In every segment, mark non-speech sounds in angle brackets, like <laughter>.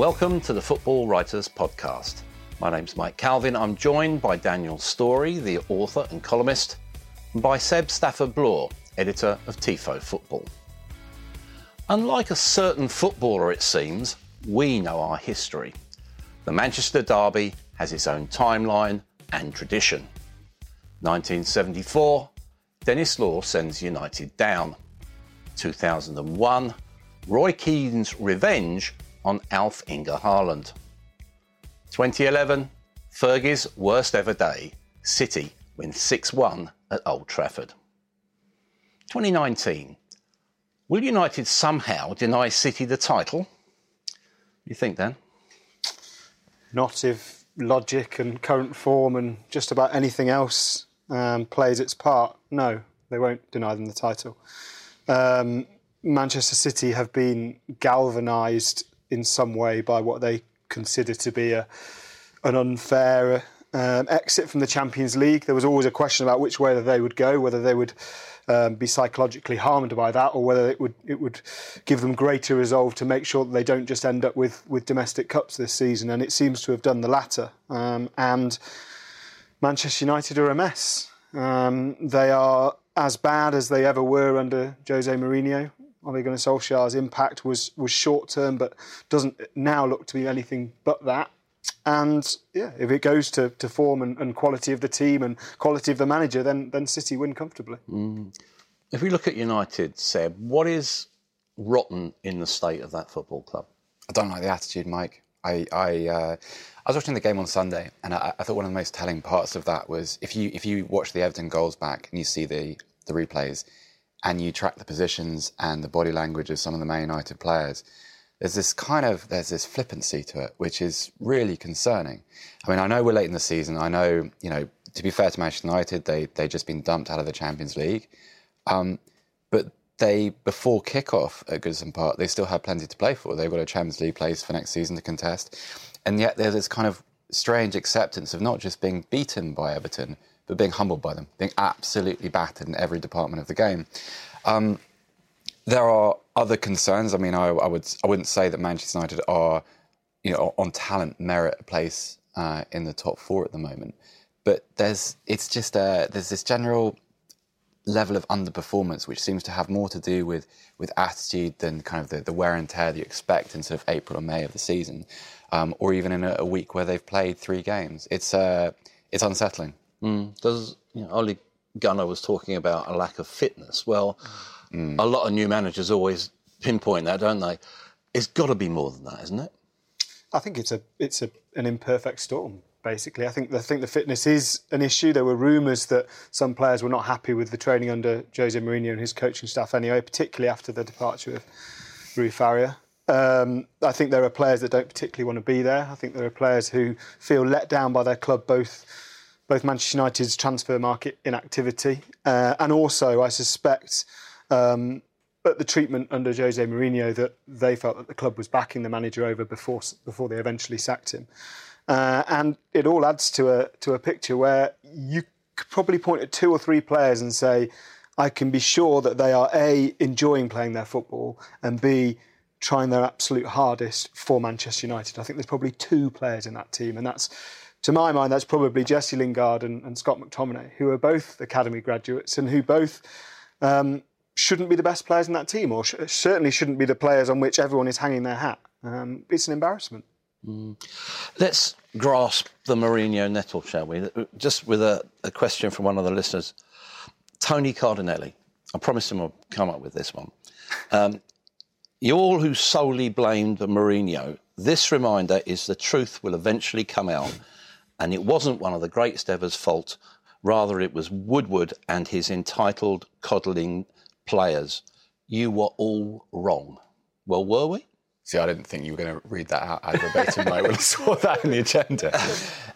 Welcome to the Football Writers Podcast. My name's Mike Calvin. I'm joined by Daniel Storey, the author and columnist, and by Seb Stafford Bloor, editor of Tifo Football. Unlike a certain footballer, it seems, we know our history. The Manchester Derby has its own timeline and tradition. 1974, Denis Law sends United down. 2001, Roy Keane's revenge on Alf Inge Haaland. 2011, Fergie's worst ever day, City win 6 1 at Old Trafford. 2019, will United somehow deny City the title? You think, Dan? Not if logic and current form and just about anything else um, plays its part. No, they won't deny them the title. Um, Manchester City have been galvanised in some way by what they consider to be a, an unfair um, exit from the Champions League. There was always a question about which way they would go, whether they would um, be psychologically harmed by that, or whether it would it would give them greater resolve to make sure that they don't just end up with with domestic cups this season. And it seems to have done the latter. Um, and Manchester United are a mess. Um, they are as bad as they ever were under Jose Mourinho. Ole Gunnar Solskjaer's impact was was short term, but doesn't now look to be anything but that. And yeah, if it goes to, to form and, and quality of the team and quality of the manager, then then City win comfortably. Mm. If we look at United, Seb, what is rotten in the state of that football club? I don't like the attitude, Mike. I I, uh, I was watching the game on Sunday, and I, I, thought one of the most telling parts of that was if you if you watch the Everton goals back and you see the the replays, and you track the positions and the body language of some of the Man United players, there's this kind of there's this flippancy to it, which is really concerning. I mean, I know we're late in the season. I know, you know, to be fair to Manchester United, they they just been dumped out of the Champions League, um, but they before kickoff at Goodison Park, they still had plenty to play for. They've got a Champions League place for next season to contest, and yet there's this kind of strange acceptance of not just being beaten by Everton, but being humbled by them, being absolutely battered in every department of the game. Um, there are other concerns. I mean, I, I, would I wouldn't say that Manchester United are, you know, on talent merit a place uh, in the top four at the moment. But there's it's just a, there's this general level of underperformance which seems to have more to do with with attitude than kind of the, the wear and tear that you expect in sort of April or May of the season, um, or even in a, a, week where they've played three games. It's uh, it's unsettling. Mm. Does you know, Ole Gunnar was talking about a lack of fitness. Well, mm. a lot of new managers always pinpoint that, don't they? It's got to be more than that, isn't it? I think it's a it's a, an imperfect storm. Basically, I think the, I think the fitness is an issue. There were rumours that some players were not happy with the training under Jose Mourinho and his coaching staff anyway, particularly after the departure of Rui Faria. Um, I think there are players that don't particularly want to be there. I think there are players who feel let down by their club, both both Manchester United's transfer market inactivity uh, and also, I suspect, um, at the treatment under Jose Mourinho that they felt that the club was backing the manager over before before they eventually sacked him, uh, and it all adds to a to a picture where you could probably point at two or three players and say, I can be sure that they are a enjoying playing their football and b trying their absolute hardest for Manchester United. I think there's probably two players in that team, and that's to my mind, that's probably Jesse Lingard and, and Scott McTominay, who are both academy graduates and who both um, shouldn't be the best players in that team, or sh- certainly shouldn't be the players on which everyone is hanging their hat. Um, it's an embarrassment. Mm. Let's grasp the Mourinho nettle, shall we? Just with a, a question from one of the listeners. Tony Cardinelli I promised him I'd come up with this one. Um, you all who solely blamed Mourinho, this reminder is the truth will eventually come out, and it wasn't one of the greatest ever's fault. Rather, it was Woodward and his entitled, coddling players. You were all wrong. Well, were we? See, I didn't think you were going to read that out ad verbatim right when I saw that in the agenda. <laughs>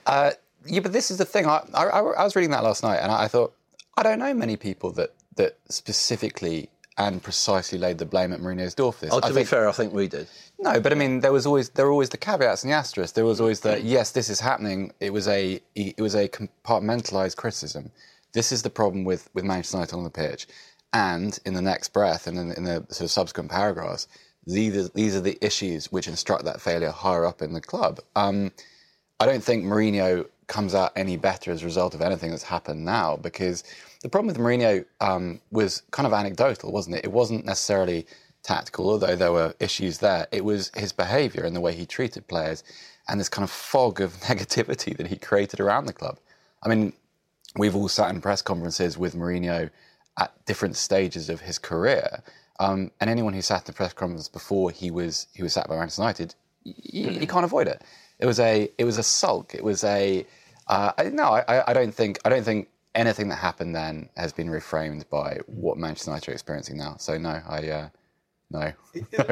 Uh, yeah, but this is the thing. I, I, I was reading that last night, and I, I thought I don't know many people that that specifically and precisely laid the blame at Mourinho's door for this. Oh, to I be think, fair, I think we did. No, but I mean, there was always there were always the caveats and the asterisks. There was always the yes, this is happening. It was a it was a compartmentalized criticism. This is the problem with with Manchester United on the pitch, and in the next breath and in, in the sort of subsequent paragraphs, these are, these are the issues which instruct that failure higher up in the club. Um, I don't think Mourinho comes out any better as a result of anything that's happened now because the problem with Mourinho um, was kind of anecdotal, wasn't it? It wasn't necessarily tactical, although there were issues there. It was his behaviour and the way he treated players and this kind of fog of <laughs> negativity that he created around the club. I mean, we've all sat in press conferences with Mourinho at different stages of his career. Um, and anyone who sat in the press conference before he was he was sat by Manchester United, you, you can't avoid it. It was a it was a sulk. It was a uh, I, no. I, I don't think I don't think anything that happened then has been reframed by what Manchester United are experiencing now. So no, I uh, no.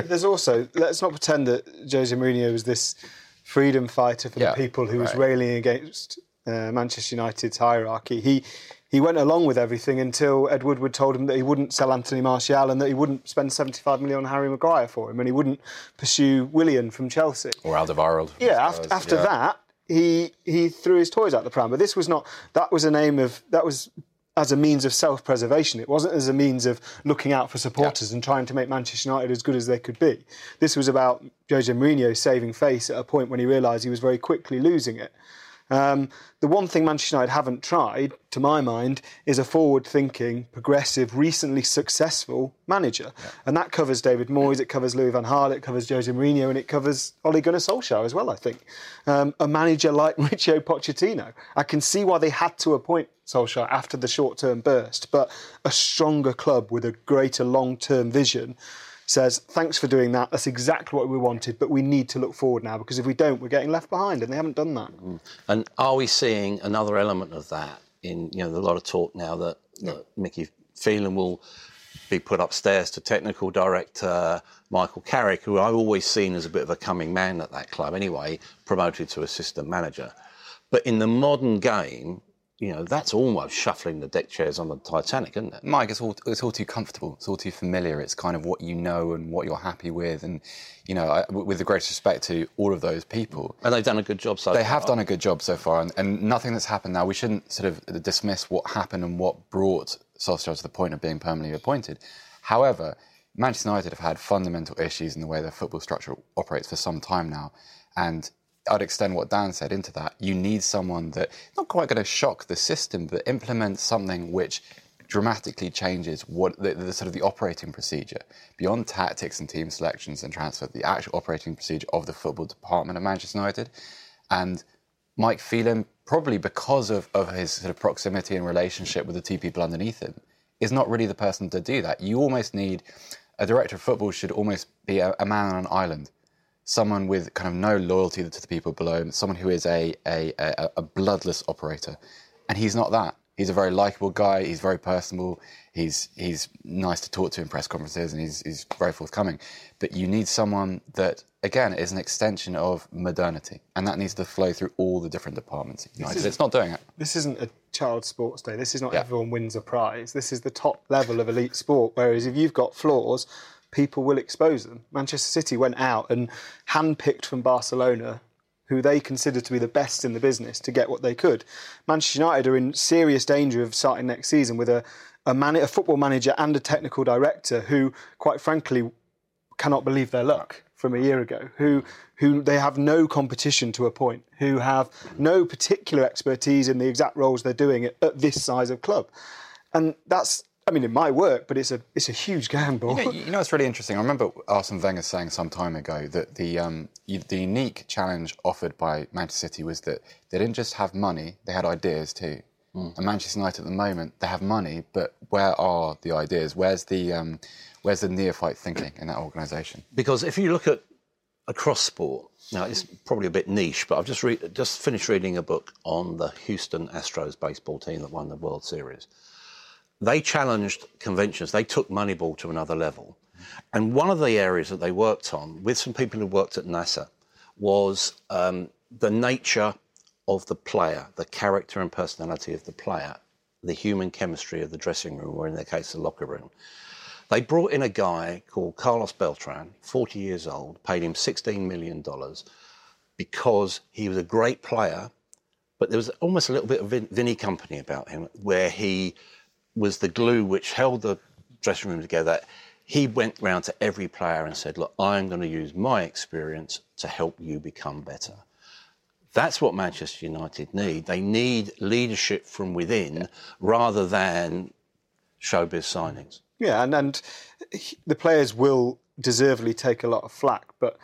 There's also let's not pretend that Jose Mourinho was this freedom fighter for Yeah, the people who was railing against uh, Manchester United's hierarchy. He he went along with everything until Ed Woodward told him that he wouldn't sell Anthony Martial and that he wouldn't spend 75 million on Harry Maguire for him and he wouldn't pursue Willian from Chelsea. or Alderweireld. Yeah, after, after yeah. that, he he threw his toys out the pram. But this was not. That was a name of. That was as a means of self-preservation. It wasn't as a means of looking out for supporters and trying to make Manchester United as good as they could be. This was about Jose Mourinho saving face at a point when he realised he was very quickly losing it. Um, the one thing Manchester United haven't tried, to my mind, is a forward-thinking, progressive, recently successful manager, and that covers David Moyes, it covers Louis van Gaal, it covers Jose Mourinho, and it covers Ole Gunnar Solskjaer as well. I think. Um, a manager like <laughs> Mauricio Pochettino, I can see why they had to appoint Solskjaer after the short-term burst, but a stronger club with a greater long-term vision says, thanks for doing that. That's exactly what we wanted, but we need to look forward now because if we don't, we're getting left behind, and they haven't done that. Mm. And are we seeing another element of that in you know there's a lot of talk now that, that Mickey Phelan will be put upstairs to technical director Michael Carrick, who I've always seen as a bit of a coming man at that club anyway, promoted to assistant manager. But in the modern game, you know, that's almost shuffling the deck chairs on the Titanic, isn't it? Mike, it's all it's all too comfortable. It's all too familiar. It's kind of what you know and what you're happy with. And you know, I, with the greatest respect to all of those people, And they've done a good job so they far. have done a good job so far. And, and nothing that's happened now. We shouldn't sort of dismiss what happened and what brought Solskjaer to the point of being permanently appointed. However, Manchester United have had fundamental issues in the way their football structure operates for some time now, and I'd extend what Dan said into that. You need someone that not quite going to shock the system, but implement something which dramatically changes what the, the sort of the operating procedure beyond tactics and team selections and transfer, the actual operating procedure of the football department of Manchester United. And Mike Phelan, probably because of, of his sort of proximity and relationship with the two people underneath him, is not really the person to do that. You almost need a director of football should almost be a, a man on an island someone with kind of no loyalty to the people below him, someone who is a, a, a, a bloodless operator. And he's not that. He's a very likable guy. He's very personable. He's he's nice to talk to in press conferences, and he's he's very forthcoming. But you need someone that again is an extension of modernity, and that needs to flow through all the different departments. at United. It's not doing it. This isn't a child sports day. This is not Yeah. everyone wins a prize. This is the top level of elite sport. Whereas if you've got flaws, people will expose them. Manchester City went out and handpicked from Barcelona, who they consider to be the best in the business, to get what they could. Manchester United are in serious danger of starting next season with a a, man- a football manager and a technical director who, quite frankly, cannot believe their luck from a year ago, who who they have no competition to a point, who have no particular expertise in the exact roles they're doing at, at this size of club, and that's. I mean, it might work, but it's a it's a huge gamble. You know, you know, it's really interesting. I remember Arsene Wenger saying some time ago that the um, the unique challenge offered by Manchester City was that they didn't just have money; they had ideas too. And Manchester United at the moment, they have money, but where are the ideas? Where's the um, where's the neophyte thinking in that organisation? Because if you look at across sport, now it's probably a bit niche, but I've just re- just finished reading a book on the Houston Astros baseball team that won the World Series. They challenged conventions. They took Moneyball to another level, and one of the areas that they worked on with some people who worked at NASA was um, the nature of the player, the character and personality of the player, the human chemistry of the dressing room, or in their case, the locker room. They brought in a guy called Carlos Beltran, 40 years old, paid him $16 million because he was a great player, but there was almost a little bit of Vin- Vinny Kompany about him, where he was the glue which held the dressing room together. He went round to every player and said, Look, I'm going to use my experience to help you become better. That's what Manchester United need. They need leadership from within rather than showbiz signings. Yeah, and, and the players will deservedly take a lot of flack, but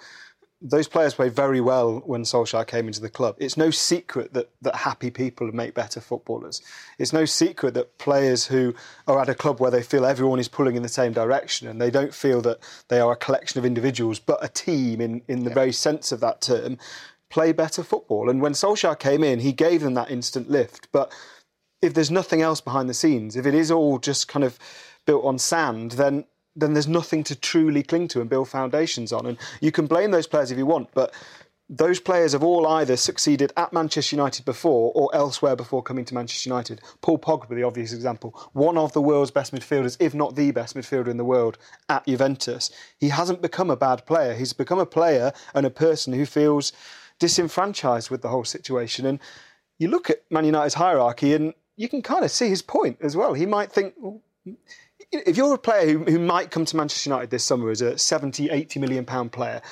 those players played very well when Solskjaer came into the club. It's no secret that, that happy people make better footballers. It's no secret that players who are at a club where they feel everyone is pulling in the same direction and they don't feel that they are a collection of individuals but a team in, in the very sense of that term play better football. And when Solskjaer came in, he gave them that instant lift. But if there's nothing else behind the scenes, if it is all just kind of built on sand, then then there's nothing to truly cling to and build foundations on. And you can blame those players if you want, but those players have all either succeeded at Manchester United before or elsewhere before coming to Manchester United. Paul Pogba, the obvious example, one of the world's best midfielders, if not the best midfielder in the world at Juventus. He hasn't become a bad player. He's become a player and a person who feels disenfranchised with the whole situation. And you look at Man United's hierarchy and you can kind of see his point as well. He might think, well, if you're a player who, who might come to Manchester United this summer as a 70, 80 million pound player,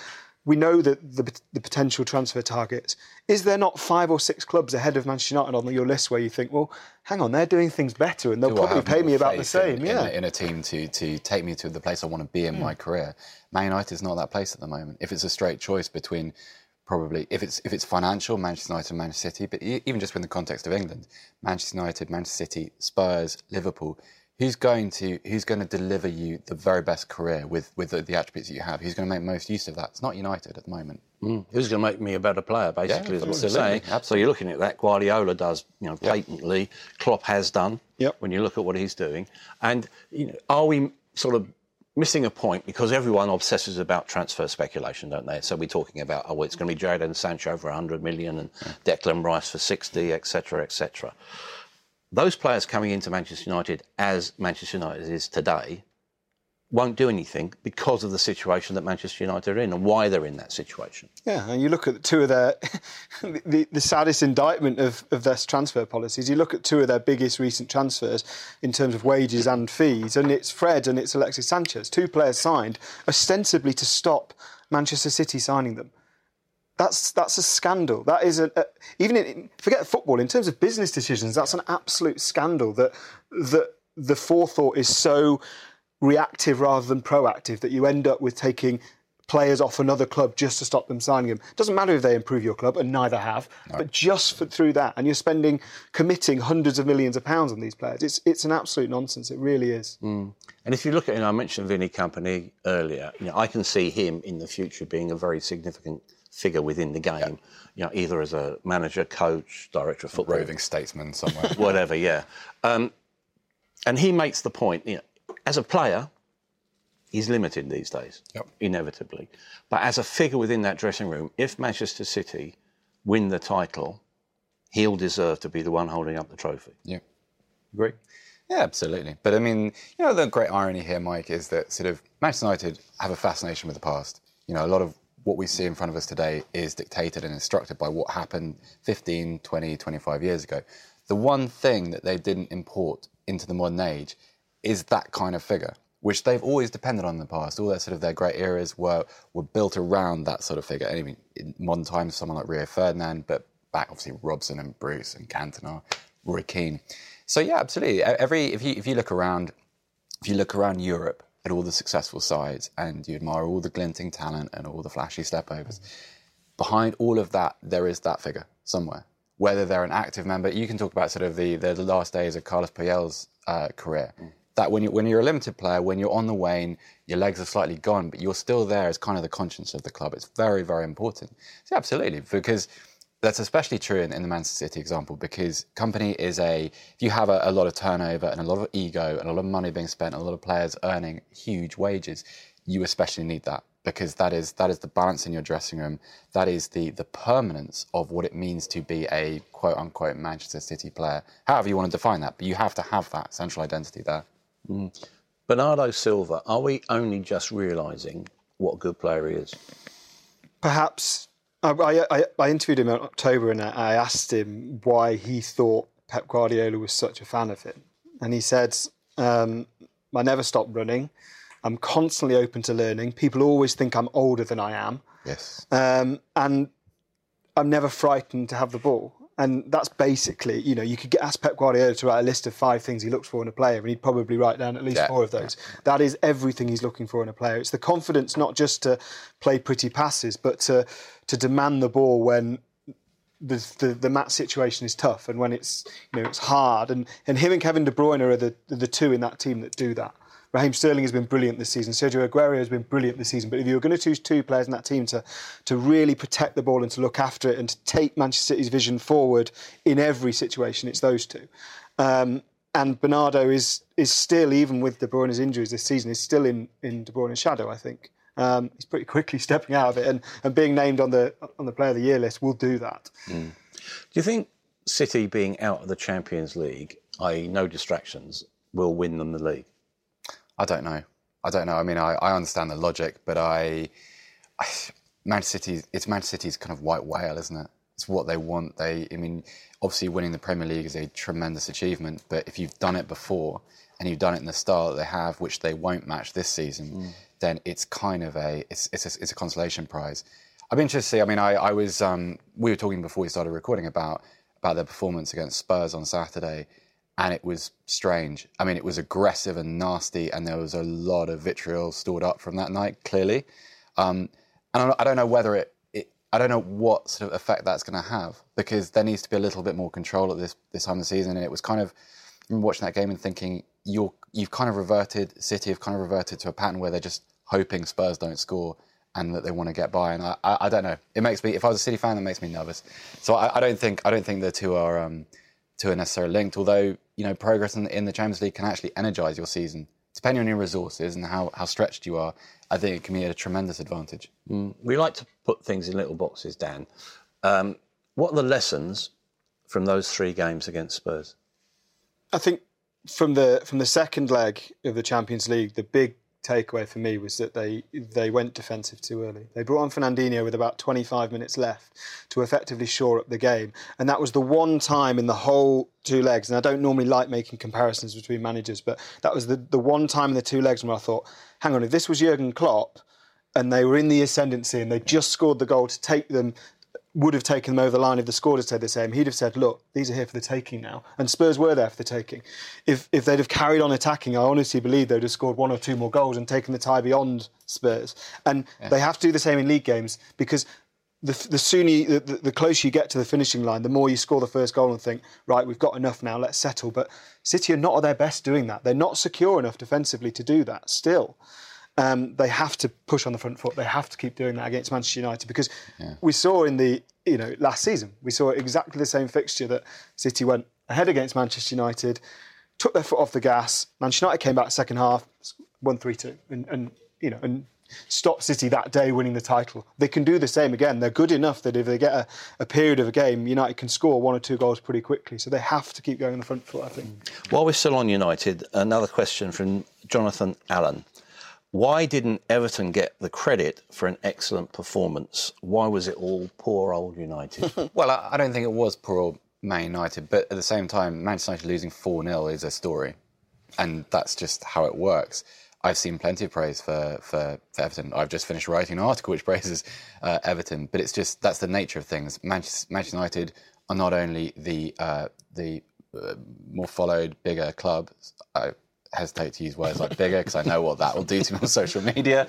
we know that the, the potential transfer targets. Is there not five or six clubs ahead of Manchester United on your list where you think, well, hang on, they're doing things better and they'll Do probably pay me about the same? in, yeah. in, a, in a team to to take me to the place I want to be in my hmm. career. Man United is not that place at the moment. If it's a straight choice between probably if it's if it's financial, Manchester United, and Manchester City, but even just within the context of England, Manchester United, Manchester City, Spurs, Liverpool. Who's going to who's going to deliver you the very best career with with the, the attributes that you have? Who's going to make most use of that? It's not United at the moment. Mm. Who's going to make me a better player, basically, is what absolutely, saying. So you're looking at that. Guardiola does, you know, patently. Klopp has done. Yep. When you look at what he's doing, and you know, are we sort of missing a point because everyone obsesses about transfer speculation, don't they? So we're talking about oh, it's going to be Jadon Sancho for 100 million and Declan Rice for 60, etc., etc. Those players coming into Manchester United as Manchester United is today won't do anything because of the situation that Manchester United are in and why they're in that situation. Yeah, and you look at two of their <laughs> the, the saddest indictment of, of their transfer policies. You look at two of their biggest recent transfers in terms of wages and fees, and it's Fred and it's Alexis Sanchez, two players signed ostensibly to stop Manchester City signing them. That's that's a scandal. That is a, a even in, forget football in terms of business decisions. That's an absolute scandal that that the forethought is so reactive rather than proactive that you end up with taking players off another club just to stop them signing them. Doesn't matter if they improve your club, and neither have, but just for, through that, and you're spending, committing hundreds of millions of pounds on these players. It's it's an absolute nonsense. It really is. Mm. And if you look at, and I mentioned Vinny Kompany earlier. You know, I can see him in the future being a very significant figure within the game. You know, either as a manager, coach, director of football, Roving statesman somewhere. <laughs> whatever. Yeah, um, and he makes the point. You know, as a player, he's limited these days, Yep. inevitably. But as a figure within that dressing room, if Manchester City win the title, he'll deserve to be the one holding up the trophy. yeah. Agree? Yeah, absolutely. But I mean, you know, the great irony here, Mike, is that sort of Manchester United have a fascination with the past. You know, a lot of what we see in front of us today is dictated and instructed by what happened 15, 20, 25 years ago. The one thing that they didn't import into the modern age is that kind of figure, which they've always depended on in the past. All their sort of their great eras were were built around that sort of figure. And even in modern times, someone like Rio Ferdinand, but back obviously Robson and Bruce and Cantona, Roy Keane. So yeah, absolutely. Every if you if you look around, if you look around Europe at all the successful sides and you admire all the glinting talent and all the flashy stepovers, behind all of that there is that figure somewhere. whether they're an active member. You can talk about sort of the, the last days of Carlos Puyol's uh, career. That when, you, when you're a limited player, when you're on the wane, your legs are slightly gone, but you're still there as kind of the conscience of the club. It's very, very important. So absolutely, because that's especially true in, in, the Manchester City example because Kompany is a if you have a, a, lot of turnover and a lot of ego and a lot of money being spent and a lot of players earning huge wages, you especially need that because that is that is the balance in your dressing room. That is the the permanence of what it means to be a quote unquote Manchester City player. However you want to define that, but you have to have that central identity there. Mm. Bernardo Silva, are we only just realising what a good player he is? Perhaps. I, I, I interviewed him in October and I asked him why he thought Pep Guardiola was such a fan of him. And he said, um, I never stop running. I'm constantly open to learning. People always think I'm older than I am. Yes. Um, and I'm never frightened to have the ball. And that's basically, you know, you could get ask Pep Guardiola to write a list of five things he looks for in a player, and he'd probably write down at least yeah, four of those. Yeah. That is everything he's looking for in a player. It's the confidence not just to play pretty passes, but to to demand the ball when the, the, the match situation is tough and when it's you know it's hard. And and him and Kevin De Bruyne are the the two in that team that do that. Raheem Sterling has been brilliant this season. Sergio Aguero has been brilliant this season. But if you were going to choose two players in that team to, to really protect the ball and to look after it and to take Manchester City's vision forward in every situation, it's those two. Um, and Bernardo is is still, even with De Bruyne's injuries this season, is still in, in De Bruyne's shadow, I think. Um, he's pretty quickly <laughs> stepping out of it, and, and being named on the on the Player of the Year list will do that. Mm. Do you think City being out of the Champions League, i.e., no distractions, will win them the league? I don't know. I don't know. I mean, I, I understand the logic, but I, I, Manchester City, it's Manchester City's kind of white whale, isn't it? It's what they want. They, I mean, obviously winning the Premier League is a tremendous achievement, but if you've done it before and you've done it in the style that they have, which they won't match this season, mm. then it's kind of a, it's, it's a, it's a consolation prize. I'd be interested to see. I mean, I, I was, um, we were talking before we started recording about about their performance against Spurs on Saturday and it was strange. I mean, it was aggressive and nasty, and there was a lot of vitriol stored up from that night, clearly. Um, and I don't know whether it, it, I don't know what sort of effect that's going to have because there needs to be a little bit more control at this this time of the season. And it was kind of watching that game and thinking you're you've kind of reverted. City have kind of reverted to a pattern where they're just hoping Spurs don't score and that they want to get by. And I, I, I don't know. It makes me if I was a City fan, that makes me nervous. So I, I don't think I don't think the two are. Um, two are necessarily linked. Although you know progress in, in the Champions League can actually energise your season, depending on your resources and how, how stretched you are. I think it can be a tremendous advantage. Mm. We like to put things in little boxes, Dan. Um, what are the lessons from those three games against Spurs? I think from the from the second leg of the Champions League, the big takeaway for me was that they they went defensive too early. They brought on Fernandinho with about 25 minutes left to effectively shore up the game, and that was the one time in the whole two legs. And I don't normally like making comparisons between managers, but that was the the one time in the two legs where I thought, hang on, if this was Jurgen Klopp and they were in the ascendancy and they just scored the goal to take them would have taken them over the line if the score had stayed the same. He'd have said, "Look, these are here for the taking now," and Spurs were there for the taking. If if they'd have carried on attacking, I honestly believe they'd have scored one or two more goals and taken the tie beyond Spurs. And yeah. they have to do the same in league games because the, the sooner, you, the, the closer you get to the finishing line, the more you score the first goal and think, right, we've got enough now, let's settle. But City are not at their best doing that. They're not secure enough defensively to do that still um, they have to push on the front foot. They have to keep doing that against Manchester United because yeah. we saw in the you know last season we saw exactly the same fixture that City went ahead against Manchester United, took their foot off the gas. Manchester United came back second half, won three two, and, and you know and stopped City that day winning the title. They can do the same again. They're good enough that if they get a, a, period of a game, United can score one or two goals pretty quickly. So they have to keep going on the front foot, I think. While we're still on United, another question from Jonathan Allen. Why didn't Everton get the credit for an excellent performance? Why was it all poor old United? <laughs> well, I don't think it was poor old Man United, but at the same time, Manchester United losing 4 0 is a story. And that's just how it works. I've seen plenty of praise for, for, for, Everton. I've just finished writing an article which praises uh, Everton, but it's just that's the nature of things. Manchester, Manchester United are not only the uh, the uh, more followed, bigger club. I hesitate to use words like bigger because I know what that will do to me on social media.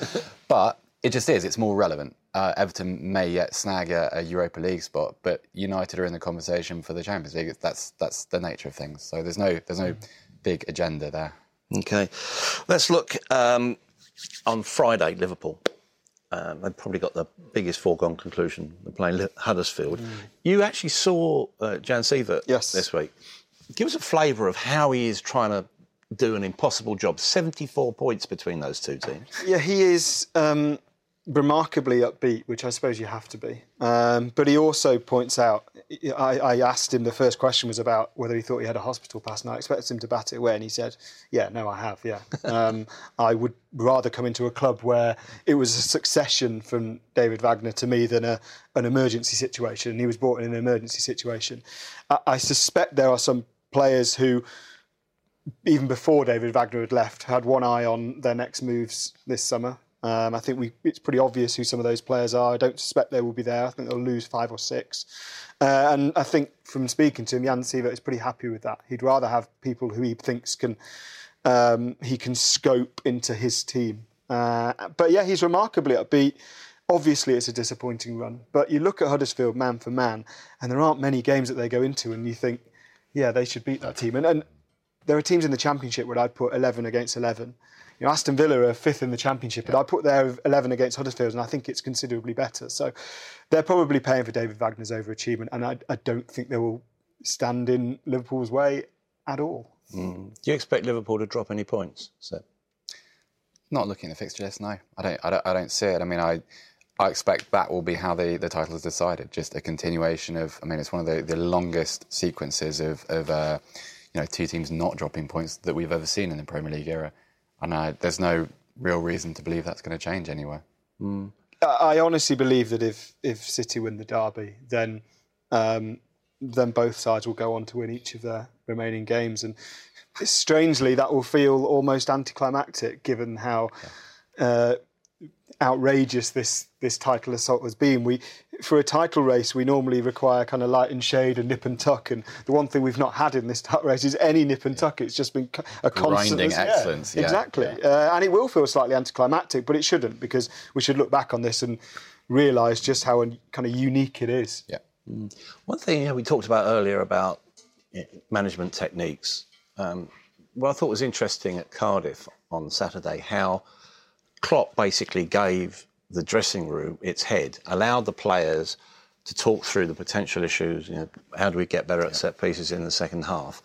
But It just is. It's more relevant. Uh, Everton may yet snag a, a, Europa League spot, but United are in the conversation for the Champions League. That's that's the nature of things. So there's no there's no big agenda there. Okay, let's look um, on Friday. Liverpool. Um, they've probably got the biggest foregone conclusion. They're playing Huddersfield. Mm. You actually saw uh, Jan Siewert yes. this week. Give us a flavour of how he is trying to do an impossible job. 74 points between those two teams. Yeah, he is. Um, remarkably upbeat, which I suppose you have to be. Um, but he also points out, I, I, asked him, the first question was about whether he thought he had a hospital pass, and I expected him to bat it away, and he said, Yeah, no, I have, yeah. <laughs> Um, I would rather come into a club where it was a succession from David Wagner to me than a, an emergency situation, and he was brought in an emergency situation. I, I suspect there are some players who even before David Wagner had left, had one eye on their next moves this summer. Um, I think we, it's pretty obvious who some of those players are. I don't suspect they will be there. I think they'll lose five or six. Uh, and I think from speaking to him, Jan Siewert is pretty happy with that. He'd rather have people who he thinks can um, he can scope into his team. Uh, but yeah, he's remarkably upbeat. Obviously, it's a disappointing run. But you look at Huddersfield man for man, and there aren't many games that they go into, and you think, yeah, they should beat that team. And, and there are teams in the Championship where I'd put 11 against 11 you know, Aston Villa are fifth in the Championship, yeah. but I put their 11 against Huddersfield, and I think it's considerably better. So they're probably paying for David Wagner's overachievement, and I, I don't think they will stand in Liverpool's way at all. Mm. Do you expect Liverpool to drop any points? So. Not looking at the fixture list, no. I don't, I don't, I don't see it. I mean, I, I expect that will be how the, the title is decided. Just a continuation of, I mean, it's one of the, the longest sequences of, of uh, you know, two teams not dropping points that we've ever seen in the Premier League era and I, there's no real reason to believe that's going to change anywhere. Mm. I honestly believe that if if City win the derby, then um, then both sides will go on to win each of their remaining games, and strangely that will feel almost anticlimactic given how. Uh, outrageous this this title assault has been. We for a title race we normally require kind of light and shade and nip and tuck, and the one thing we've not had in this <laughs> title race is any nip and tuck. It's just been a constant grinding excellence. Yeah, exactly, yeah. Uh, and it will feel slightly anticlimactic, but it shouldn't because we should look back on this and realise just how kind of unique it is. Yeah. Mm. One thing you know, we talked about earlier about management techniques. Um, what I thought was interesting at Cardiff on Saturday how Klopp basically gave the dressing room its head, allowed the players to talk through the potential issues. You know, how do we get better at set pieces in the second half?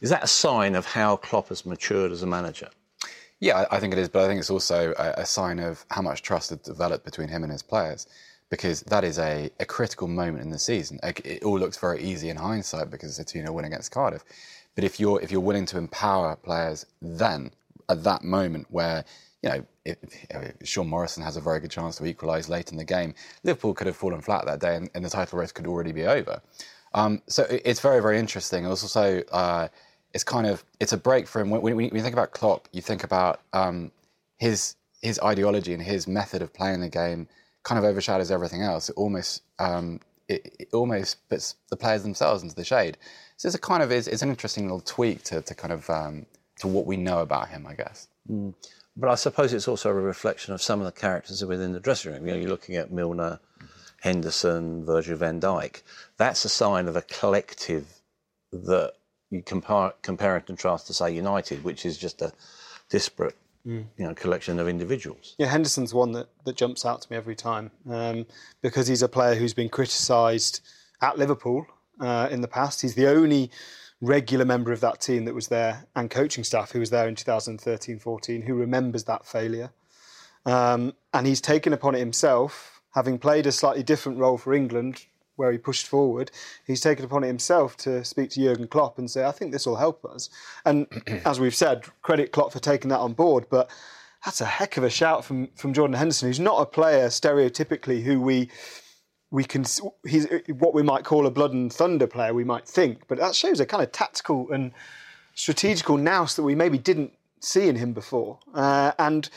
Is that a sign of how Klopp has matured as a manager? Yeah, I think it is, but I think it's also a, a sign of how much trust has developed between him and his players. Because that is a, a critical moment in the season. It all looks very easy in hindsight because it's a 2 0 win against Cardiff. But if you're if you're willing to empower players then at that moment where you know, if, if Sean Morrison has a very good chance to equalise late in the game, Liverpool could have fallen flat that day and, and the title race could already be over. Um, so it's very, very interesting. It's also, uh, it's kind of, it's a break from, when, when, you think about Klopp, you think about um, his, his ideology and his method of playing the game kind of overshadows everything else. It almost, um, it, it, almost puts the players themselves into the shade. So it's a kind of, it's, it's an interesting little tweak to, to kind of, um, to what we know about him, I guess. Mm. But I suppose it's also a reflection of some of the characters within the dressing room. You know, you're looking at Milner, Henderson, Virgil van Dijk. That's a sign of a collective that you compare, compare and contrast to, say, United, which is just a disparate mm. you know, collection of individuals. Yeah, Henderson's one that, that jumps out to me every time um, because he's a player who's been criticised at Liverpool uh, in the past. He's the only regular member of that team that was there and coaching staff who was there in 2013 14 who remembers that failure. Um, and he's taken upon it himself, having played a slightly different role for England where he pushed forward, he's taken upon it himself to speak to Jurgen Klopp and say, I think this will help us. And <clears throat> as we've said, credit Klopp for taking that on board, but that's a heck of a shout from, from Jordan Henderson, who's not a player stereotypically who we we can he's what we might call a blood and thunder player we might think but that shows a kind of tactical and strategical nous that we maybe didn't see in him before uh, and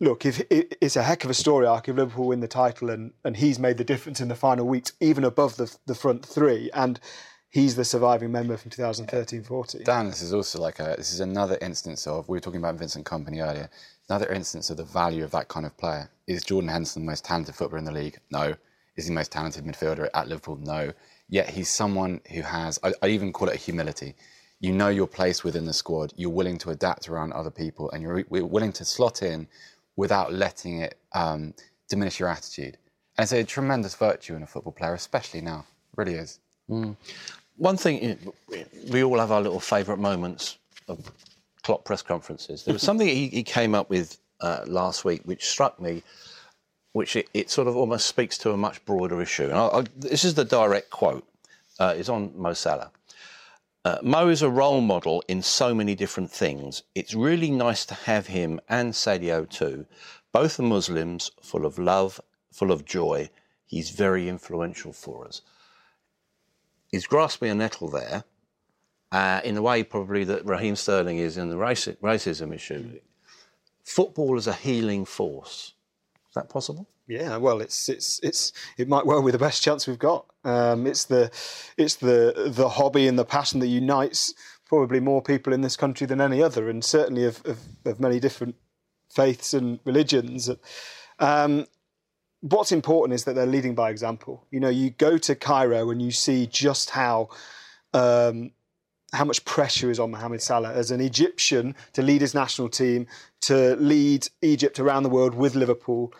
look if it's a heck of a story arc if liverpool win the title and, and he's made the difference in the final weeks even above the, the front three and he's the surviving member from 2013-14. Dan, this is also like a this is another instance of we were talking about Vincent Kompany earlier. Another instance of the value of that kind of player. Is Jordan Henderson the most talented footballer in the league? No. Is he the most talented midfielder at Liverpool? No. Yet he's someone who has I, I even call it a humility. You know your place within the squad. You're willing to adapt around other people, and you're willing to slot in without letting it um, diminish your attitude. And it's a tremendous virtue in a football player, especially now. It really is. Mm. One thing, we all have our little favourite moments of Klopp press conferences. There was something he, he, came up with uh, last week which struck me, which it, it, sort of almost speaks to a much broader issue. And I, I, this is the direct quote. Uh, it's on Mo Salah. Uh, Mo is a role model in so many different things. It's really nice to have him and Sadio too. Both are Muslims, full of love, full of joy. He's very influential for us. He's grasping a nettle there, uh, in a way probably that Raheem Sterling is in the raci- racism issue. Football is a healing force. That possible? Yeah, well, it's it's it's it might well be the best chance we've got. Um, it's the it's the the hobby and the passion that unites probably more people in this country than any other, and certainly of of, of many different faiths and religions. Um, what's important is that they're leading by example. You know, you go to Cairo and you see just how um, how much pressure is on Mohamed Salah as an Egyptian to lead his national team, to lead Egypt around the world with Liverpool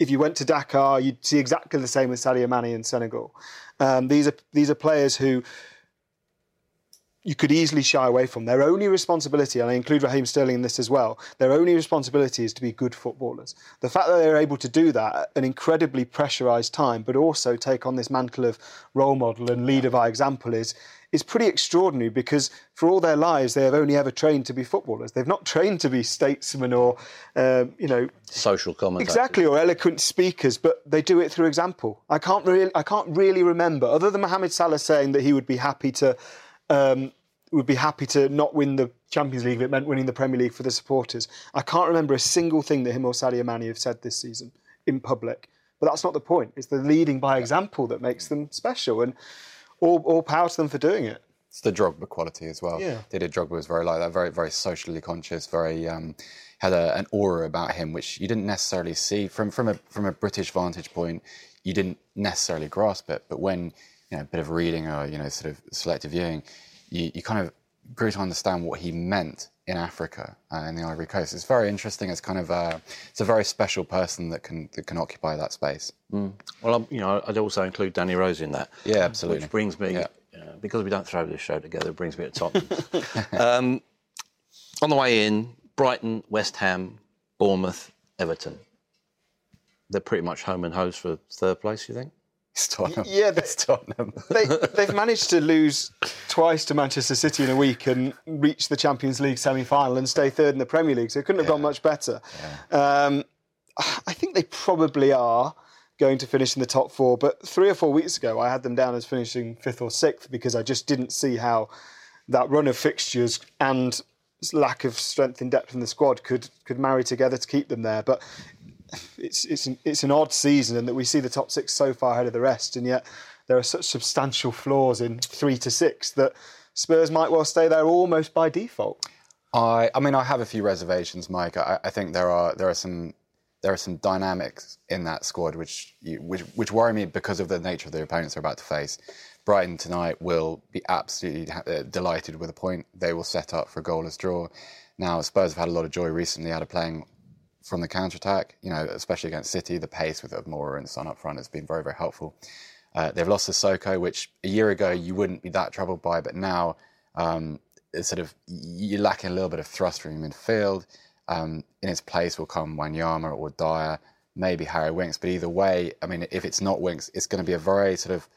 if you went to Dakar, you'd see exactly the same with Sadio Mane in Senegal. Um, these are these are players who you could easily shy away from. Their only responsibility, and I include Raheem Sterling in this as well, their only responsibility is to be good footballers. The fact that they're able to do that at an incredibly pressurised time, but also take on this mantle of role model and leader by example is is pretty extraordinary because for all their lives they have only ever trained to be footballers. They've not trained to be statesmen or, uh, you know, social commentators. Exactly, or eloquent speakers, but they do it through example. I can't really, I can't really remember, other than Mohamed Salah saying that he would be happy to. Um, would be happy to not win the Champions League if it meant winning the Premier League for the supporters. I can't remember a single thing that him or Sadio Mane have said this season in public. But that's not the point. It's the leading by example that makes them special. And all, all power to them for doing it. It's the Drogba quality as well. Yeah. Didier Drogba was very like that, very very socially conscious, very um, had a, an aura about him which you didn't necessarily see from from a from a British vantage point. You didn't necessarily grasp it, but when you know a bit of reading or you know sort of selective viewing, you, you kind of grew to understand what he meant in Africa uh, in the Ivory Coast. It's very interesting. It's kind of a, it's a very special person that can that can occupy that space. Mm. Well, I'm, you know, I'd also include Danny Rose in that. Yeah, absolutely. Which brings me, yeah. uh, because we don't throw this show together, it brings me at top. <laughs> um, on the way in, Brighton, West Ham, Bournemouth, Everton. They're pretty much home and host for third place. You think? It's Tottenham. Yeah, <laughs> they, it's Tottenham. they, they've managed to lose twice to Manchester City in a week and reach the Champions League semi-final and stay third in the Premier League. So it couldn't have yeah. gone much better. Yeah. Um, I think they probably are going to finish in the top four. But three or four weeks ago, I had them down as finishing fifth or sixth because I just didn't see how that run of fixtures and lack of strength and depth in the squad could could marry together to keep them there. But it's it's an, it's an odd season, and that we see the top six so far ahead of the rest, and yet there are such substantial flaws in three to six that Spurs might well stay there almost by default. I, I mean, I have a few reservations, Mike. I, I think there are there are some there are some dynamics in that squad which which which worry me because of the nature of the opponents they're about to face. Brighton tonight will be absolutely uh, delighted with a point. They will set up for a goalless draw. Now, Spurs have had a lot of joy recently out of playing from the counter attack. You know, especially against City, the pace with Moura and Son up front has been very very helpful. Uh, they've lost Sissoko, which a year ago you wouldn't be that troubled by, but now um, it's sort of you're lacking a little bit of thrust from your midfield. Um, in its place will come Wanyama or Dier, maybe Harry Winks. But either way, I mean, if it's not Winks, it's going to be a very sort of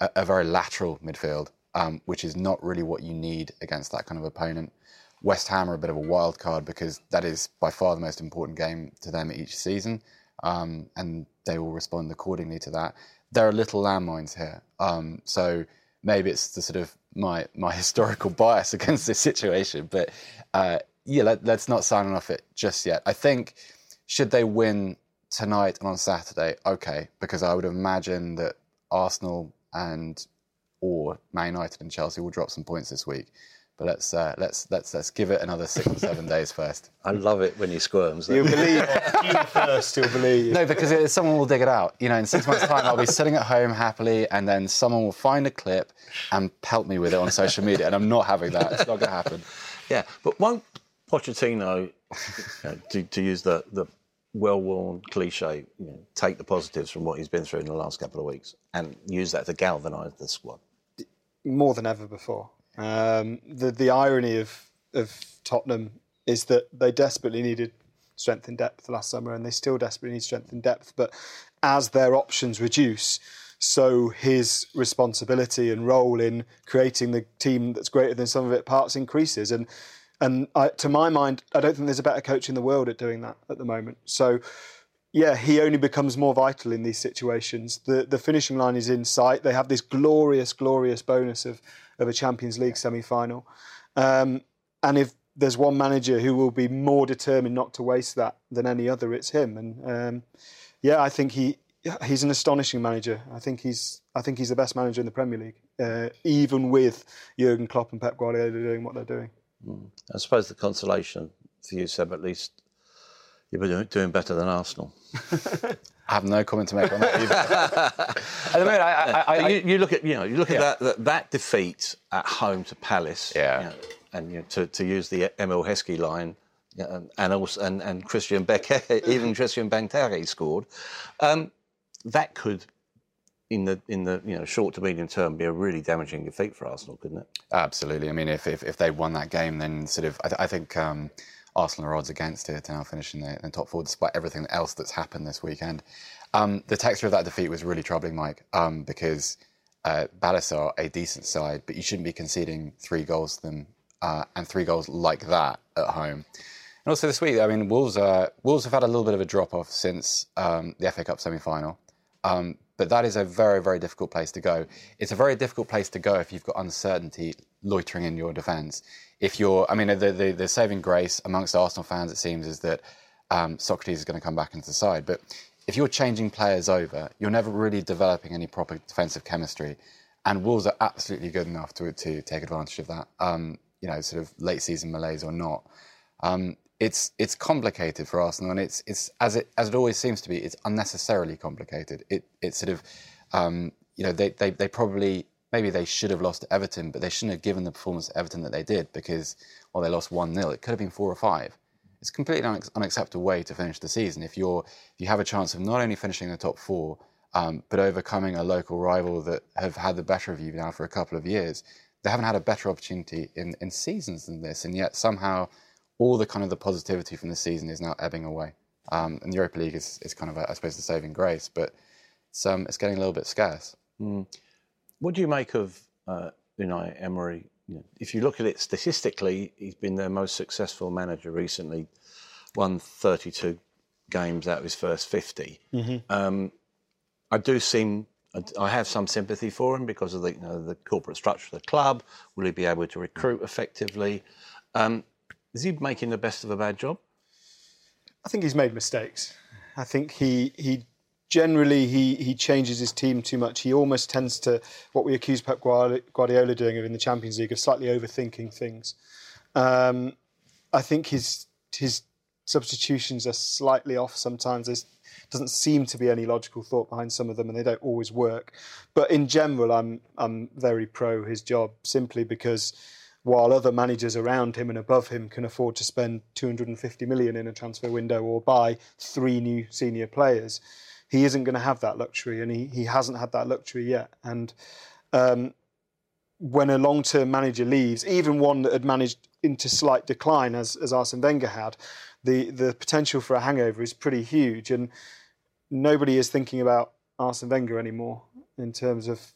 a, a very lateral midfield, um, which is not really what you need against that kind of opponent. West Ham are a bit of a wild card because that is by far the most important game to them each season, um, and they will respond accordingly to that. There are little landmines here, um, so maybe it's the sort of my my <laughs> historical bias against this situation, but uh, yeah, let, us not sign off it just yet. I think should they win tonight and on Saturday, okay, because I would imagine that Arsenal and or Man United and Chelsea will drop some points this week. But let's uh, let's let's let's give it another six or seven days first. <laughs> I love it when he squirms. You'll <laughs> believe you first. You'll believe. No, because it, someone will dig it out. You know, in six months' time, I'll be sitting at home happily, and then someone will find a clip and pelt me with it on social media, and I'm not having that. It's not going to happen. <laughs> Yeah, but won't Pochettino, you know, to, to use the, the well-worn cliche, you know, take the positives from what he's been through in the last couple of weeks and use that to galvanise the squad? more than ever before. Um, the the irony of of Tottenham is that they desperately needed strength in depth last summer, and they still desperately need strength in depth. But as their options reduce, so his responsibility and role in creating the team that's greater than some of its parts increases. And and I, to my mind, I don't think there's a better coach in the world at doing that at the moment. So yeah, he only becomes more vital in these situations. The the finishing line is in sight. They have this glorious, glorious bonus of of a Champions League semi final. Um, and if there's one manager who will be more determined not to waste that than any other, it's him. And um, yeah, I think he he's an astonishing manager. I think he's I think he's the best manager in the Premier League, uh, even with Jurgen Klopp and Pep Guardiola doing what they're doing. I suppose the consolation for you, Seb, at least you're doing- doing better than Arsenal. <laughs> I have no comment to make on that either. <laughs> at the moment, I, I, I, I, you, you look at you know you look Yeah. at that, that that defeat at home to Palace. Yeah. you know, and you know, to, to use the Emile Heskey line, you know, and, and also and, and Christian Becker, <laughs> even Christian Benteke scored. Um, that could, in the in the you know short to medium term, be a really damaging defeat for Arsenal, couldn't it? Absolutely. I mean, if, if, if they won that game, then sort of, I, th- I think um, Arsenal are odds against it to now finishing in the, top four, despite everything else that's happened this weekend. Um, the texture of that defeat was really troubling, Mike, um, because uh, are a decent side, but you shouldn't be conceding three goals to them uh, and three goals like that at home. And also this week, I mean, Wolves, uh, Wolves have had a little bit of a drop off since um, the FA Cup semi final. Um, but that is a very, very difficult place to go. It's a very difficult place to go if you've got uncertainty loitering in your defence. If you're, I mean, the, the, the saving grace amongst Arsenal fans, it seems, is that um, Sokratis is going to come back into the side. But if you're changing players over, you're never really developing any proper defensive chemistry. And Wolves are absolutely good enough to, to take advantage of that, um, you know, sort of late season malaise or not. Um, it's it's complicated for Arsenal, and it's it's as it as it always seems to be. It's unnecessarily complicated. It it's sort of um, you know they, they they probably maybe they should have lost to Everton, but they shouldn't have given the performance to Everton that they did because well they lost one 0 It could have been four or five. It's a completely unex- unacceptable way to finish the season. If you're if you have a chance of not only finishing in the top four, um, but overcoming a local rival that have had the better of you now for a couple of years, they haven't had a better opportunity in, in seasons than this, and yet somehow all the kind of the positivity from the season is now ebbing away. Um, and the Europa League is, is kind of, a, I suppose, the saving grace, but it's, um, it's getting a little bit scarce. What do you make of uh, Unai Emery? You know, if you look at it statistically, he's been their most successful manager recently. Won 32 games out of his first 50. Um, I do seem, I- I have some sympathy for him because of the, you know, the corporate structure of the club. Will he be able to recruit effectively? Um, is he making the best of a bad job? I think he's made mistakes. I think he he generally he he changes his team too much. He almost tends to what we accuse Pep Guardi- Guardiola doing in the Champions League of slightly overthinking things. Um, I think his his substitutions are slightly off sometimes. There doesn't seem to be any logical thought behind some of them, and they don't always work. But in general, I'm I'm very pro his job simply because while other managers around him and above him can afford to spend 250 million in a transfer window or buy three new senior players, he isn't going to have that luxury, and he, he hasn't had that luxury yet. And um, when a long-term manager leaves, even one that had managed into slight decline, as as Arsene Wenger had, the the potential for a hangover is pretty huge, and nobody is thinking about Arsene Wenger anymore in terms of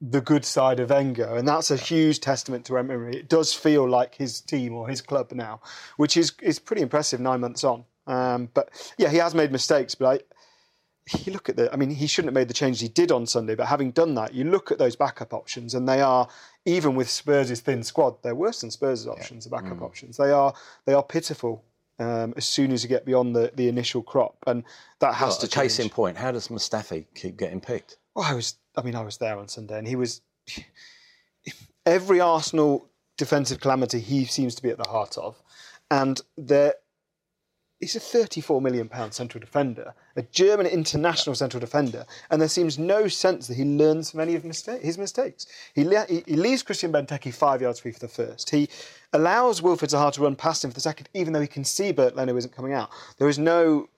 the good side of Wenger, and that's a huge testament to Emery. It does feel like his team or his club now, which is is pretty impressive nine months on. Um, but yeah, he has made mistakes, but I, you look at the, I mean, he shouldn't have made the changes he did on Sunday, but having done that, you look at those backup options and they are, even with Spurs' thin squad, they're worse than Spurs' options, the backup options. They are, they are pitiful um, as soon as you get beyond the, the initial crop. And that has Well, to a case in point, how does Mustafi keep getting picked? Well, I was, I mean, I was there on Sunday and he was, every Arsenal defensive calamity he seems to be at the heart of, and there. He's a 34 million pound central defender, a German international central defender, and there seems no sense that he learns from any of mista- his mistakes. He, le- he, leaves Christian Benteke five yards free for the first. He allows Wilfried Zaha to run past him for the second, even though he can see Bernd Leno isn't coming out. There is no,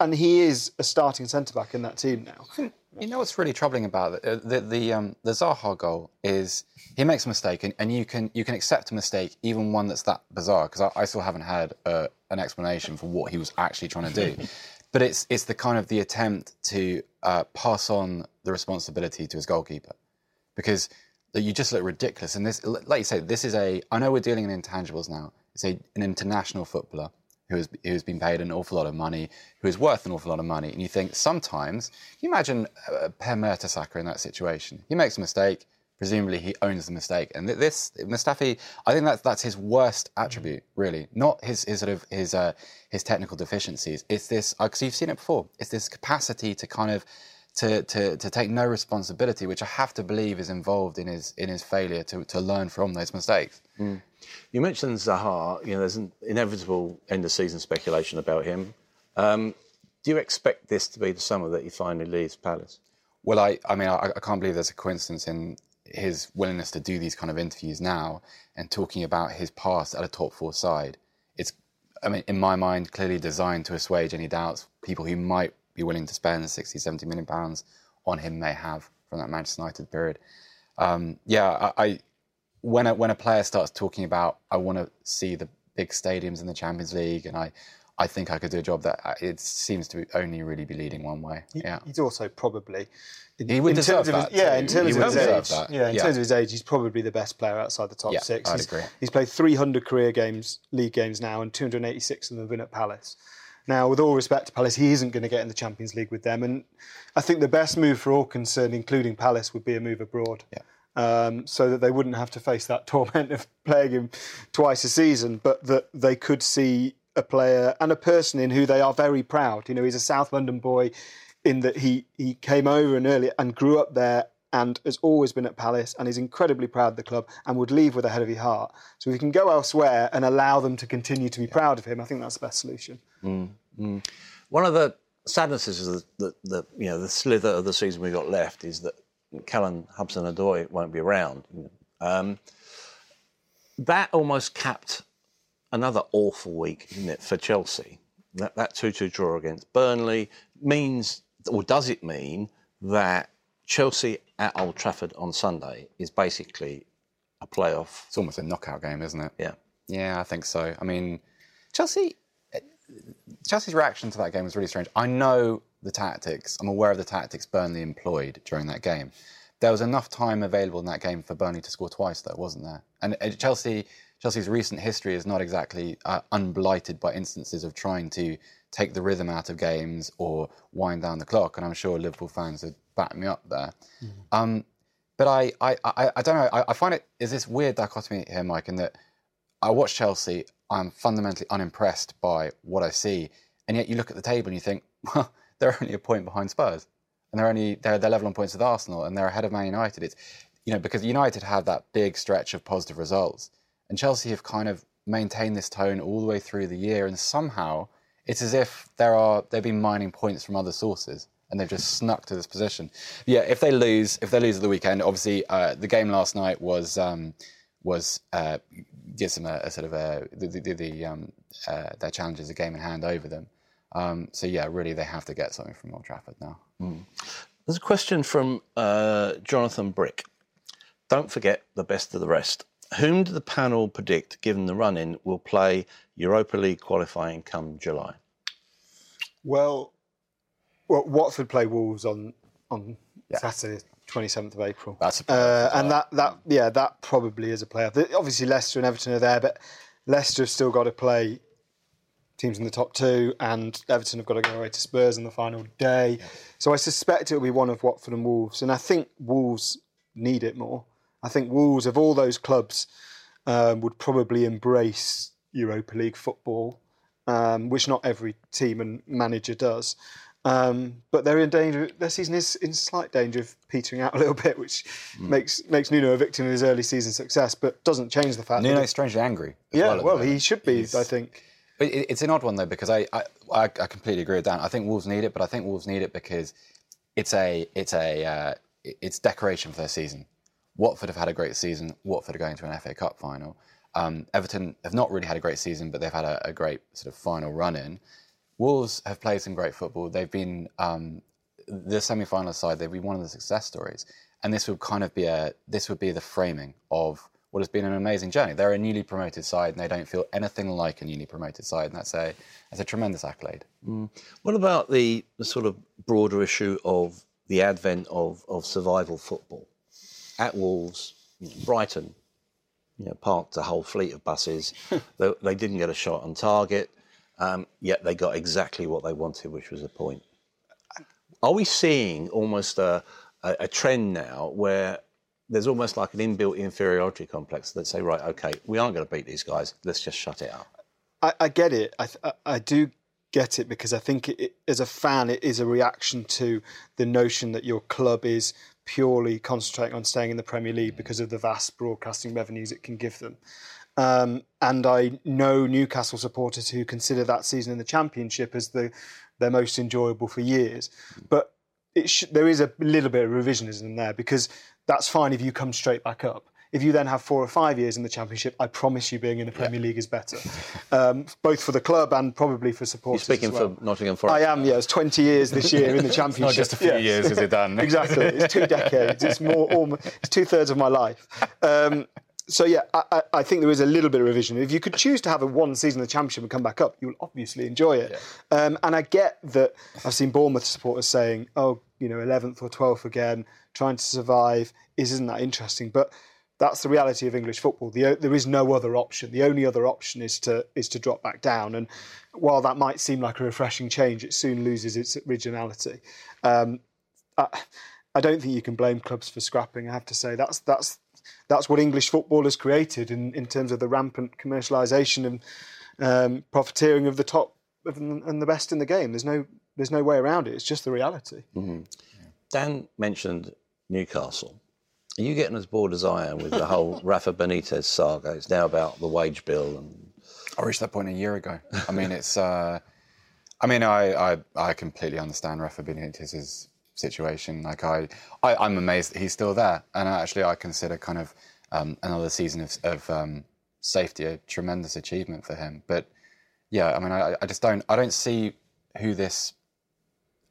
and he is a starting centre back in that team now. You know what's really troubling about it? Uh, The the um, the Zaha goal is he makes a mistake, and, and you can you can accept a mistake, even one that's that bizarre. Because I, I still haven't had uh, an explanation for what he was actually trying to do. <laughs> but it's it's the kind of the attempt to uh, pass on the responsibility to his goalkeeper, because that you just look ridiculous. And this, like you say, this is a. I know we're dealing in intangibles now. It's a, an international footballer who has who's been paid an awful lot of money, who is worth an awful lot of money. And you think sometimes, you imagine uh, Per Mertesacker in that situation? He makes a mistake. Presumably, he owns the mistake. And this Mustafi, I think that's that's his worst attribute, really. Not his his sort of his uh, his technical deficiencies. It's this because you've seen it before. It's this capacity to kind of to, to, to take no responsibility, which I have to believe is involved in his in his failure to, to learn from those mistakes. You mentioned Zaha. You know, there's an inevitable end of season speculation about him. Um, do you expect this to be the summer that he finally leaves Palace? Well, I, I mean, I, I can't believe there's a coincidence in his willingness to do these kind of interviews now and talking about his past at a top four side. It's, I mean, in my mind, clearly designed to assuage any doubts people who might be willing to spend 60, 70 million pounds on him may have from that Manchester United period. Um, yeah, I, I when a, when a player starts talking about I want to see the big stadiums in the Champions League and I I think I could do a job that uh, it seems to only really be leading one way. Yeah. He's also probably. In, He would in deserve terms of his, that Yeah, in terms He of his age. that. Yeah, in Yeah. terms of his age, he's probably the best player outside the top Yeah, six. I'd he's, agree. he's played 300 career games, league games now, and 286 of them have been at Palace. Now, with all respect to Palace, he isn't going to get in the Champions League with them, and I think the best move for all concerned, including Palace, would be a move abroad. Yeah. Um, so that they wouldn't have to face that <laughs> torment of playing him twice a season, but that they could see a player and a person in who they are very proud. You know, he's a South London boy in that he, he came over and early and grew up there and has always been at Palace and is incredibly proud of the club and would leave with a heavy heart. So if he can go elsewhere and allow them to continue to be proud of him, I think that's the best solution. Mm, mm. One of the sadnesses of the, the, the you know the slither of the season we got left is that Callan Hubson Adoy won't be around. Mm. Um, that almost capped another awful week, didn't it, for Chelsea? That that two-two draw against Burnley means, or does it mean that Chelsea at Old Trafford on Sunday is basically a playoff? It's almost a knockout game, isn't it? Yeah. Yeah, I think so. I mean, Chelsea, Chelsea's reaction to that game was really strange. I know the tactics. I'm aware of the tactics Burnley employed during that game. There was enough time available in that game for Burnley to score twice, though, wasn't there? And Chelsea, Chelsea's recent history is not exactly uh, unblighted by instances of trying to take the rhythm out of games or wind down the clock. And I'm sure Liverpool fans would back me up there. Um, but I, I, I, I don't know. I, I find it is this weird dichotomy here, Mike, in that I watch Chelsea. I'm fundamentally unimpressed by what I see, and yet you look at the table and you think, <laughs> well, they're only a point behind Spurs, and they're only they're, they're level on points with Arsenal, and they're ahead of Man United. It's you know because United have that big stretch of positive results, and Chelsea have kind of maintained this tone all the way through the year, and somehow it's as if there are they've been mining points from other sources. And they've just snuck to this position. Yeah, if they lose, if they lose at the weekend, obviously uh, the game last night was um, was uh, gives them a, a sort of a the, the, the um, uh, their challenges a game in hand over them. Um, so yeah, really they have to get something from Old Trafford now. There's a question from uh, Jonathan Brick. Don't forget the best of the rest. Whom do the panel predict, given the run in, will play Europa League qualifying come July? Well, well Watford play Wolves on on Saturday, 27th of April. That's a uh, and that that yeah that probably is a playoff. The- Obviously Leicester and Everton are there, but Leicester have still got to play teams in the top two, and Everton have got to go away to Spurs on the final day. So I suspect it will be one of Watford and Wolves, and I think Wolves need it more. I think Wolves of all those clubs um, would probably embrace Europa League football, um, which not every team and manager does. Um, but they're in danger. Their season is in slight danger of petering out a little <laughs> bit, which Mm. makes makes Nuno a victim of his early season success, but doesn't change the fact. that Nuno's strangely angry. yeah, well, well, he should be. He's- I think. But it's an odd one though because I, I I I completely agree with Dan. I think Wolves need it, but I think Wolves need it because it's a it's a uh, it's decoration for their season. Watford have had a great season. Watford are going to an FA Cup final. Um, Everton have not really had a great season, but they've had a, a great sort of final run in. Wolves have played some great football. They've been um, the semi-final side. They've been one of the success stories, and this would kind of be a this would be the framing of what has been an amazing journey. They're a newly promoted side, and they don't feel anything like a newly promoted side, and that's a that's a tremendous accolade. What about the, the sort of broader issue of the advent of, of survival football? At Wolves, Brighton, you know, parked a whole fleet of buses. <laughs> they, they didn't get a shot on target, um, yet they got exactly what they wanted, which was a point. Are we seeing almost a, a, a trend now where there's almost like an inbuilt inferiority complex that say, right, okay, we aren't going to beat these guys. Let's just shut it up. I, I get it. I- I do get it because I think it, as a fan, it is a reaction to the notion that your club is purely concentrating on staying in the Premier League because of the vast broadcasting revenues it can give them. Um, and I know Newcastle supporters who consider that season in the Championship as the their most enjoyable for years. But sh- there is a little bit of revisionism there because that's fine if you come straight back up. If you then have four or five years in the Championship, I promise you being in the Premier League is better, um, both for the club and probably for supporters. You're speaking as well. for Nottingham Forest. I am, yeah. It's 20 years this year in the <laughs> Championship. not just a few Yes. years, is it done? <laughs> exactly. It's two decades. It's more, almost, it's two thirds of my life. Um, so yeah, I, I- think there is a little bit of revision. If you could choose to have a one season of the Championship and come back up, you'll obviously enjoy it. Um, and I get that I've seen Bournemouth supporters saying, "Oh, you know, 11th or 12th again, trying to survive isn't that interesting." But that's the reality of English football. The, there is no other option. The only other option is to is to drop back down. And while that might seem like a refreshing change, it soon loses its originality. Um, I, I don't think you can blame clubs for scrapping. I have to say that's that's that's what English football has created in, in terms of the rampant commercialisation and um, profiteering of the top of, and the best in the game. There's no there's no way around it. It's just the reality. Dan mentioned Newcastle. Are you getting as bored as I am with the whole <laughs> Rafa Benitez saga? It's now about the wage bill and I reached that point a year ago. I mean, it's. Uh, I mean, I, I I completely understand Rafa Benitez's situation. Like, I, I I'm amazed that he's still there, and actually, I consider kind of um, another season of, of um, safety a tremendous achievement for him. But yeah, I mean, I, I just don't I don't see who this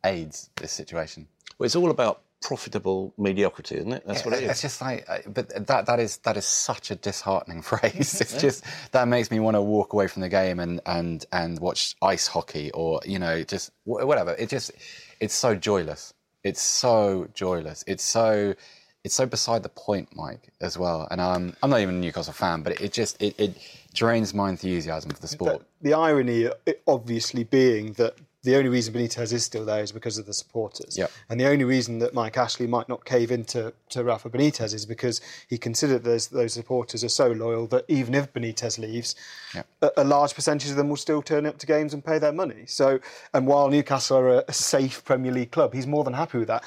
aids this situation. well, it's all about profitable mediocrity, isn't it? That's what it It's is. just like, but that that is that is such a disheartening <laughs> phrase. It's just that makes me want to walk away from the game and and and watch ice hockey or you know just whatever. It just it's so joyless. It's so joyless. It's so it's so beside the point, Mike, as well. And um, I'm not even a Newcastle fan, but it just it, it drains my enthusiasm for the sport. The irony, obviously, being that the only reason Benitez is still there is because of the supporters. Yep. And the only reason that Mike Ashley might not cave into to Rafa Benitez is because he considered those those supporters are so loyal that even if Benitez leaves, Yep. a, a large percentage of them will still turn up to games and pay their money. So, and while Newcastle are a, a safe Premier League club, he's more than happy with that.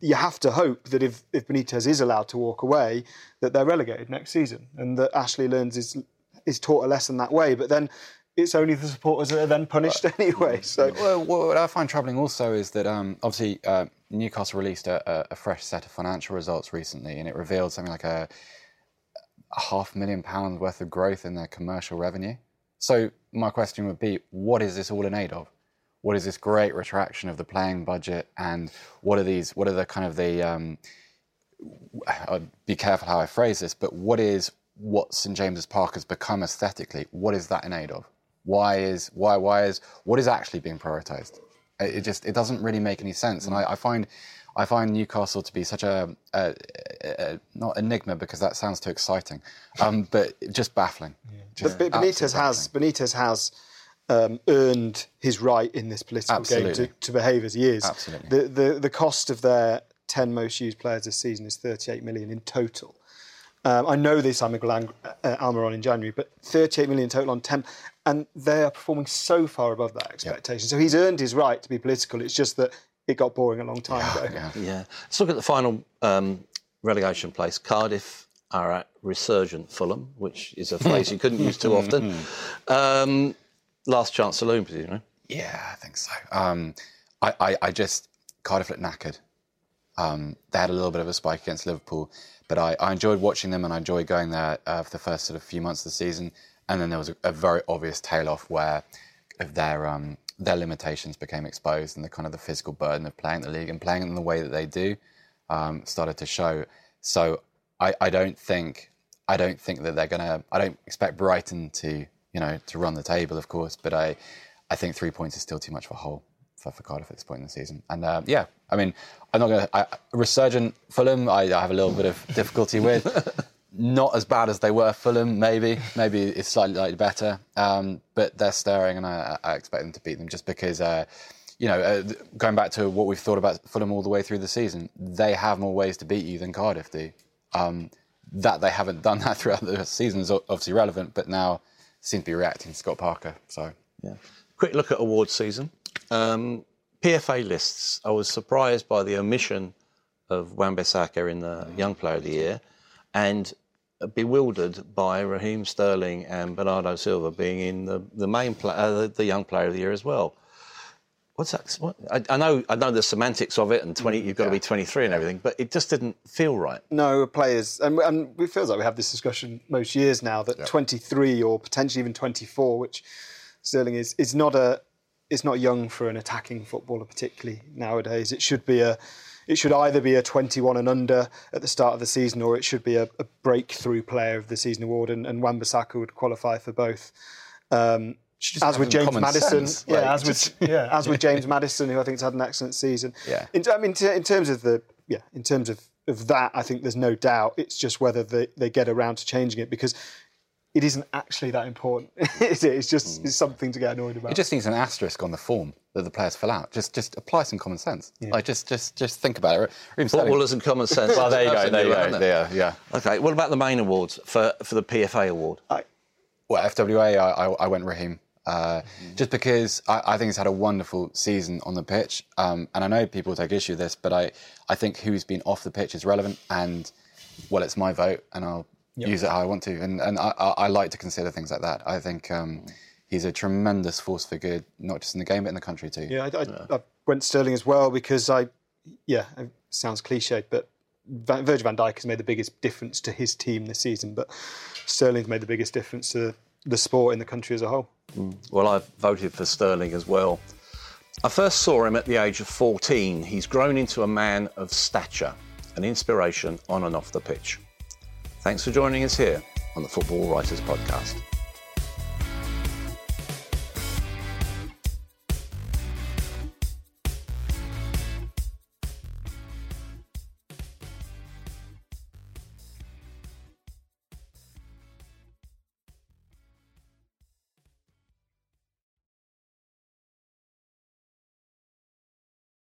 You have to hope that if, if Benitez is allowed to walk away, that they're relegated next season, and that Ashley learns is is taught a lesson that way. But then it's only the supporters that are then punished anyway. So Well, what I find troubling also is that um, obviously uh, Newcastle released a, a, fresh set of financial results recently, and it revealed something like a, a half million pounds worth of growth in their commercial revenue. So my question would be, what is this all in aid of? What is this great retraction of the playing budget, and what are these? What are the kind of the? Um, I'd be careful how I phrase this, but what is what St James's Park has become aesthetically? What is that in aid of? Why is why why is what is actually being prioritised? It it just it doesn't really make any sense, and I, I find I find Newcastle to be such a, a, a, a not enigma because that sounds too exciting, um, <laughs> but just baffling. Just but Benitez absolutely has Benitez has um, earned his right in this political game to, to behave as he is. Absolutely. The, the the cost of their ten most used players this season is 38 million in total. Um, I know they signed Miguel Ang- uh, Almiron in January, but 38 million total on 10, and they are performing so far above that expectation. So he's earned his right to be political. It's just that it got boring a long time ago. <laughs> Yeah. Let's look at the final um, relegation place. Cardiff are at resurgent Fulham, which is a phrase you couldn't use too often. <laughs> Um, last chance saloon, presumably. Yeah, I think so. Um, I, I, I just Cardiff looked knackered. Um, they had a little bit of a spike against Liverpool, but I, I enjoyed watching them and I enjoyed going there uh, for the first sort of few months of the season. And then there was a, a very obvious tail off where of their um, their limitations became exposed and the kind of the physical burden of playing the league and playing in the way that they do um, started to show. So I, I don't think I don't think that they're gonna. I don't expect Brighton to you know to run the table, of course, but I I think three points is still too much for Hull for, for Cardiff at this point in the season. And uh, yeah, I mean, I'm not going to. Resurgent Fulham, I, I have a little bit of difficulty with. <laughs> not as bad as they were Fulham, maybe. Maybe it's slightly, slightly better. Um, but they're stirring, and I, I, expect them to beat them just because. Uh, you know, uh, going back to what we've thought about Fulham all the way through the season, they have more ways to beat you than Cardiff do. Um, that they haven't <laughs> done that throughout the season is obviously relevant, but now seem to be reacting to Scott Parker. So, yeah. Quick look at awards season. Um, PFA lists. I was surprised by the omission of Wan-Bissaka in the Young Player of the Year, and bewildered by Raheem Sterling and Bernardo Silva being in the the main pla- uh, the, Young Player of the Year as well. What's that? What, I, I, know, I know the semantics of it, and twenty. You've got to be twenty-three and everything, but it just didn't feel right. No, players, and, and it feels like we have this discussion most years now that twenty-three or potentially even twenty-four, which Sterling is, is not a, is not young for an attacking footballer, particularly nowadays. It should be a, it should either be a twenty-one and under at the start of the season, or it should be a, a breakthrough player of the season award, and, and Wan-Bissaka would qualify for both. Um, as with James Maddison, sense. yeah, Like, as with <laughs> yeah, as with <laughs> James Maddison, who I think has had an excellent season. Yeah. In, I mean, in terms of the yeah, in terms of, of that, I think there's no doubt. It's just whether they, they get around to changing it because it isn't actually that important, <laughs> is it? It's just it's something to get annoyed about. It just needs an asterisk on the form that the players fill out. Just just apply some common sense. Like just just just think about it. Raheem Sterling- Footballers and common sense. Well, there you go. There you go. There, yeah. Okay, what about the main awards for, for the PFA award? Well, FWA, I, I, I went Raheem. Uh, Just because I, I think he's had a wonderful season on the pitch, um, and I know people take issue with this, but I, I think who's been off the pitch is relevant, and well, it's my vote, and I'll use it how I want to, and and I, I, I like to consider things like that. I think um, he's a tremendous force for good, not just in the game but in the country too. Yeah, I, I, I went Sterling as well because I, yeah, it sounds cliched, but Van, Virgil van Dijk has made the biggest difference to his team this season, but Sterling's made the biggest difference to the sport in the country as a whole. Well, I've voted for Sterling as well. I first saw him at the age of 14. He's grown into a man of stature, an inspiration on and off the pitch. Thanks for joining us here on the Football Writers Podcast.